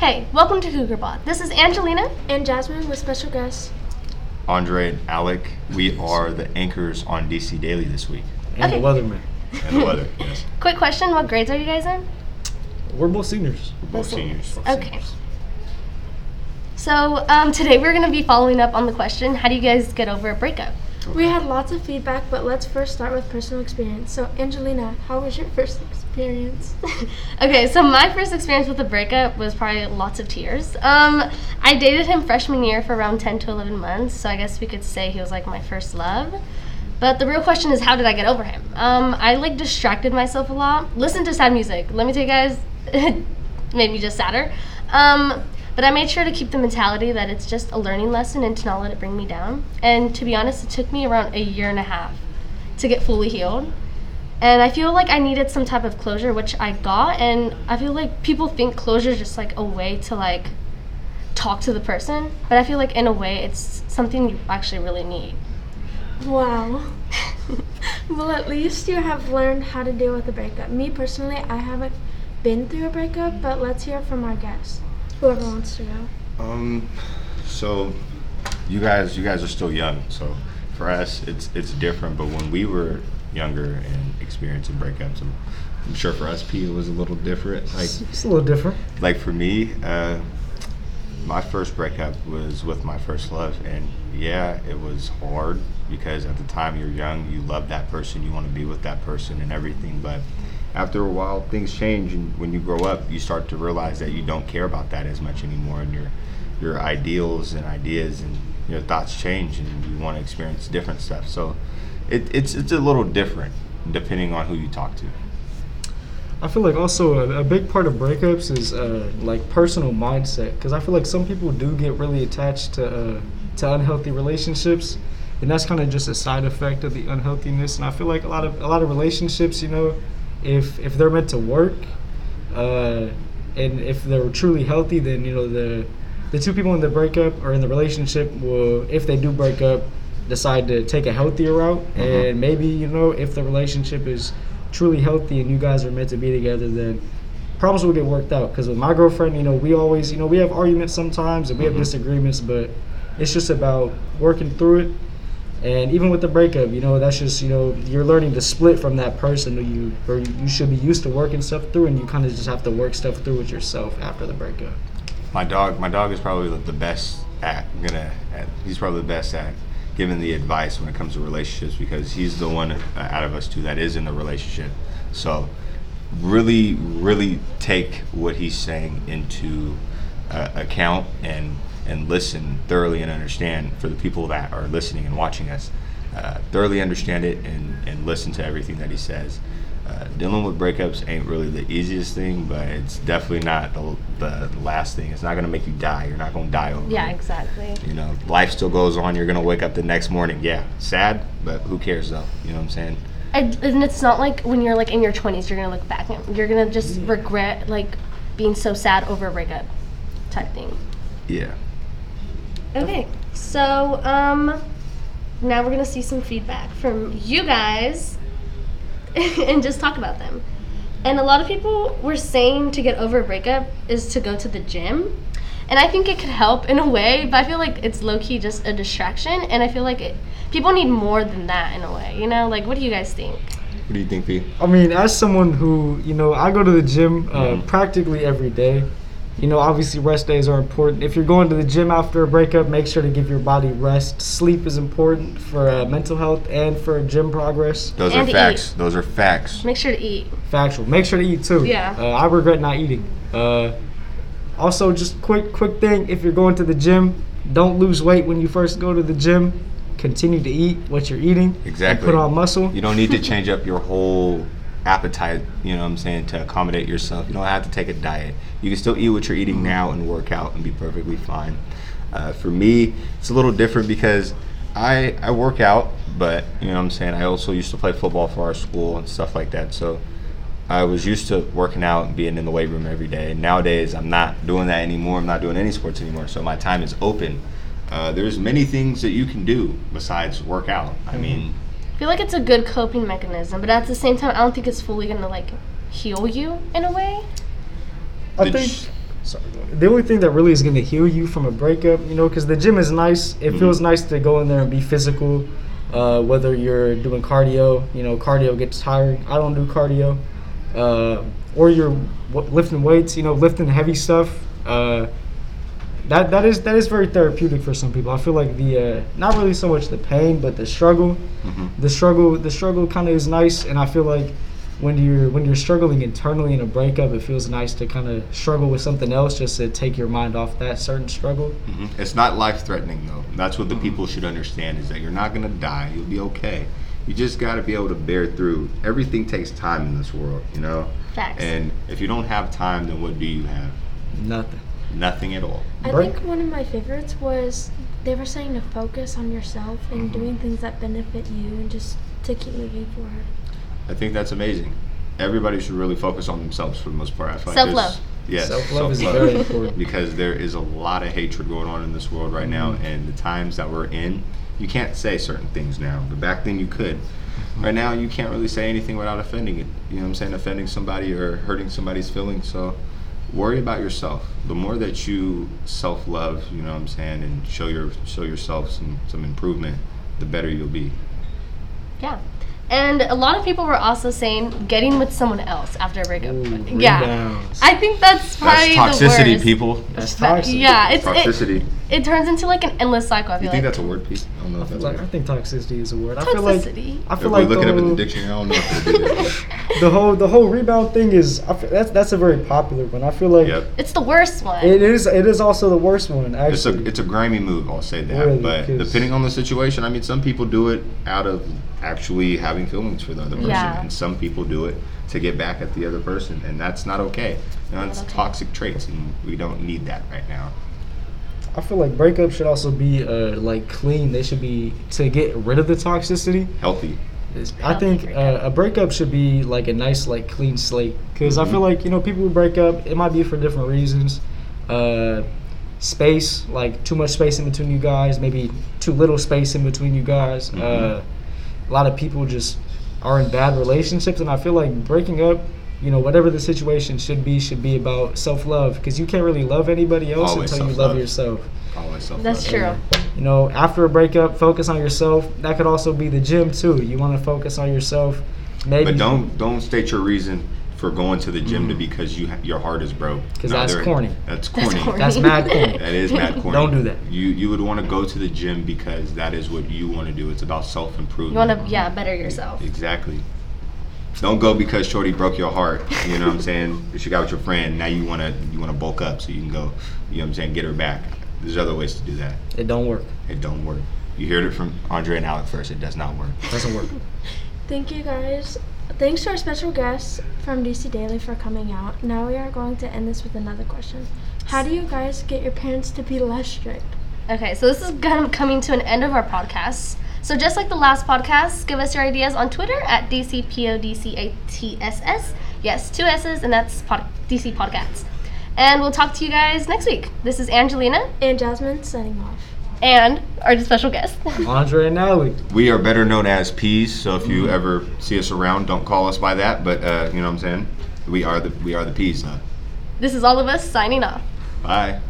Hey, welcome to Cougar Bot. This is Angelina. And Jasmine with special guests. Andre and Alec. We are the anchors on DC Daily this week. And Okay. the weatherman. And the weather, yes. Quick question: What grades are you guys in? We're both seniors. We're both seniors. Okay. So um, today we're going to be following up on the question: How do you guys get over a breakup? We had lots of feedback, but let's first start with personal experience. So, Angelina, how was your first experience? okay, so my first experience with a breakup was probably lots of tears. Um, I dated him freshman year for around 10 to 11 months, so I guess we could say he was like my first love. But the real question is, how did I get over him? Um, I like distracted myself a lot. Listen to sad music. Let me tell you guys, it made me just sadder. Um, but I made sure to keep the mentality that it's just a learning lesson and to not let it bring me down. And to be honest, it took me around a year and a half to get fully healed. And I feel like I needed some type of closure, which I got. And I feel like people think closure is just like a way to like talk to the person. But I feel like in a way, it's something you actually really need. wow. well, at least you have learned how to deal with a breakup. Me personally, I haven't been through a breakup, but let's hear from our guests. Whoever wants to go. Um, so you guys, you guys are still young, so for us, it's it's different. But when we were younger and experiencing breakups, I'm, I'm sure for us, P, it was a little different. Like It's a little different. like for me, uh, my first breakup was with my first love, and yeah, it was hard because at the time you're young, you love that person, you want to be with that person, and everything. But after a while, things change, and when you grow up, you start to realize that you don't care about that as much anymore, and your your ideals and ideas and your thoughts change, and you want to experience different stuff. So it, it's it's a little different depending on who you talk to. I feel like also a, a big part of breakups is uh, like personal mindset because I feel like some people do get really attached to uh, to unhealthy relationships, and that's kind of just a side effect of the unhealthiness. And I feel like a lot of a lot of relationships, you know, if if they're meant to work, uh, and if they're truly healthy, then you know the the two people in the breakup or in the relationship will, if they do break up, decide to take a healthier route. Uh-huh. And maybe you know if the relationship is truly healthy and you guys are meant to be together, then problems will get worked out. Because with my girlfriend, you know, we always, you know, we have arguments sometimes and we have mm-hmm. disagreements, but it's just about working through it. And even with the breakup, you know, that's just, you know, you're learning to split from that person who you, or you should be used to working stuff through, and you kind of just have to work stuff through with yourself after the breakup. My dog, my dog is probably the best at gonna. At, he's probably the best at giving the advice when it comes to relationships because he's the one out of us two that is in a relationship. So, really, really take what he's saying into uh, account and and listen thoroughly and understand for the people that are listening and watching us. Uh, thoroughly understand it and, and listen to everything that he says. Uh, dealing with breakups ain't really the easiest thing, but it's definitely not the, the last thing. It's not gonna make you die. You're not gonna die over Yeah, it. exactly. You know, life still goes on. You're gonna wake up the next morning. Yeah, sad, but who cares though? You know what I'm saying? And, and it's not like when you're like in your 20s, you're gonna look back and you're gonna just regret like being so sad over a breakup type thing. Yeah. Okay, so um, now we're gonna see some feedback from you guys and just talk about them. And a lot of people were saying to get over a breakup is to go to the gym. And I think it could help in a way, but I feel like it's low key just a distraction. And I feel like it, people need more than that in a way. You know, like what do you guys think? What do you think, P? I mean, as someone who, you know, I go to the gym uh, Mhm. practically every day. You know, obviously rest days are important. If you're going to the gym after a breakup, make sure to give your body rest. Sleep is important for uh, mental health and for gym progress. Those And are to facts. Those are facts. Make sure to eat. Factual. Make sure to eat too. Yeah. Uh, I regret not eating. Uh, also, just quick, quick thing: if you're going to the gym, don't lose weight when you first go to the gym. Continue to eat what you're eating. and Exactly. put on muscle. You don't need to change up your whole appetite, you know what I'm saying, to accommodate yourself. You don't have to take a diet. You can still eat what you're eating now and work out and be perfectly fine. Uh, for me, it's a little different because I I work out, but you know what I'm saying, I also used to play football for our school and stuff like that. So I was used to working out and being in the weight room every day. Nowadays, I'm not doing that anymore. I'm not doing any sports anymore. So my time is open. Uh, there's many things that you can do besides work out. I mean, I feel like it's a good coping mechanism, but at the same time, I don't think it's fully gonna like heal you in a way. I the think. ch- sorry. The only thing that really is going to heal you from a breakup, you know, because the gym is nice. It Mhm. feels nice to go in there and be physical. Uh, whether you're doing cardio, you know, cardio gets tiring. I don't do cardio. Uh, or you're w- lifting weights, you know, lifting heavy stuff. Uh, that that is that is very therapeutic for some people. I feel like the uh, not really so much the pain, but the struggle. Mhm. The struggle the struggle kind of is nice, and I feel like when you're when you're struggling internally in a breakup, it feels nice to kind of struggle with something else just to take your mind off that certain struggle. Mhm. It's not life threatening though. That's what the people should understand is that you're not gonna die. You'll be okay. You just gotta be able to bear through. Everything takes time in this world, you know. Facts. And if you don't have time, then what do you have? Nothing. Nothing at all. I Break- think one of my favorites was they were saying to focus on yourself and Mm-hmm. doing things that benefit you and just to keep moving forward. I think that's amazing. Everybody should really focus on themselves for the most part. I feel like Self-love. there's- Yes, Self-love is self-love. very important. because there is a lot of hatred going on in this world right now, Mhm. and the times that we're in, you can't say certain things now. But back then you could. Right now you can't really say anything without offending it. You know what I'm saying? Offending somebody or hurting somebody's feelings. So worry about yourself. The more that you self-love, you know what I'm saying, and show your show yourself some some improvement, the better you'll be. Yeah. And a lot of people were also saying getting with someone else after a breakup. Ooh, yeah. rebounds. I think that's That's probably toxicity, the worst. people. That's But- toxic. Yeah, it's Toxicity. it turns into like an endless cycle. I feel you think like. that's a word, Pete? I don't know if that's like I think toxicity is a word. Toxicity. I feel like Toxicity. I feel If like we look the it up in the dictionary, I don't know if it is. the whole the whole rebound thing is I feel, that's that's a very popular one. I feel like Yep. It's the worst one. it is it is also the worst one It's a it's a grimy move. I'll say that. Really, but 'cause- depending on the situation, I mean, some people do it out of actually having feelings for the other person, Yeah. and some people do it to get back at the other person, and that's not okay. You know, it's Not okay. toxic traits, and we don't need that right now. I feel like breakups should also be uh, like clean. They should be to get rid of the toxicity. Healthy. I think uh, a breakup should be like a nice like clean slate because I feel like you know people break up it might be for different reasons. Uh, space like too much space in between you guys, maybe too little space in between you guys. Mhm. Uh, a lot of people just are in bad relationships, and I feel like breaking up. You know, whatever the situation should be, should be about self love because you can't really love anybody else Always until you self-love. love yourself. Always self love. That's true. You know, after a breakup, focus on yourself. That could also be the gym too. You want to focus on yourself. Maybe But don't don't state your reason for going to the gym to mm-hmm. because you ha- your heart is broke. 'Cause No, that's corny. That's That's corny. corny. That's mad corny. That is mad corny. Don't do that. You you would want to go to the gym because that is what you want to do. It's about self improvement. You want to, yeah, better yourself. Exactly. Don't go because Shorty broke your heart. You know what I'm saying? Because you got with your friend. Now you wanna you wanna bulk up so you can go. You know what I'm saying? Get her back. There's other ways to do that. it don't work. It don't work. You heard it from Andre and Alec first. It does not work. It Doesn't work. Thank you guys. Thanks to our special guests from DC Daily for coming out. Now we are going to end this with another question. How do you guys get your parents to be less strict? Okay, so this is kind of coming to an end of our podcast. So just like the last podcast, give us your ideas on Twitter at DCPODCATSS. Yes, two S's, and that's pod- DC Podcasts. And we'll talk to you guys next week. This is Angelina And Jasmine signing off. and our special guest. Andre and Alec. We are better known as peas. So if you ever see us around, don't call us by that. But uh, you know what I'm saying? We are the we are the peas. Huh? this is all of us signing off. Bye.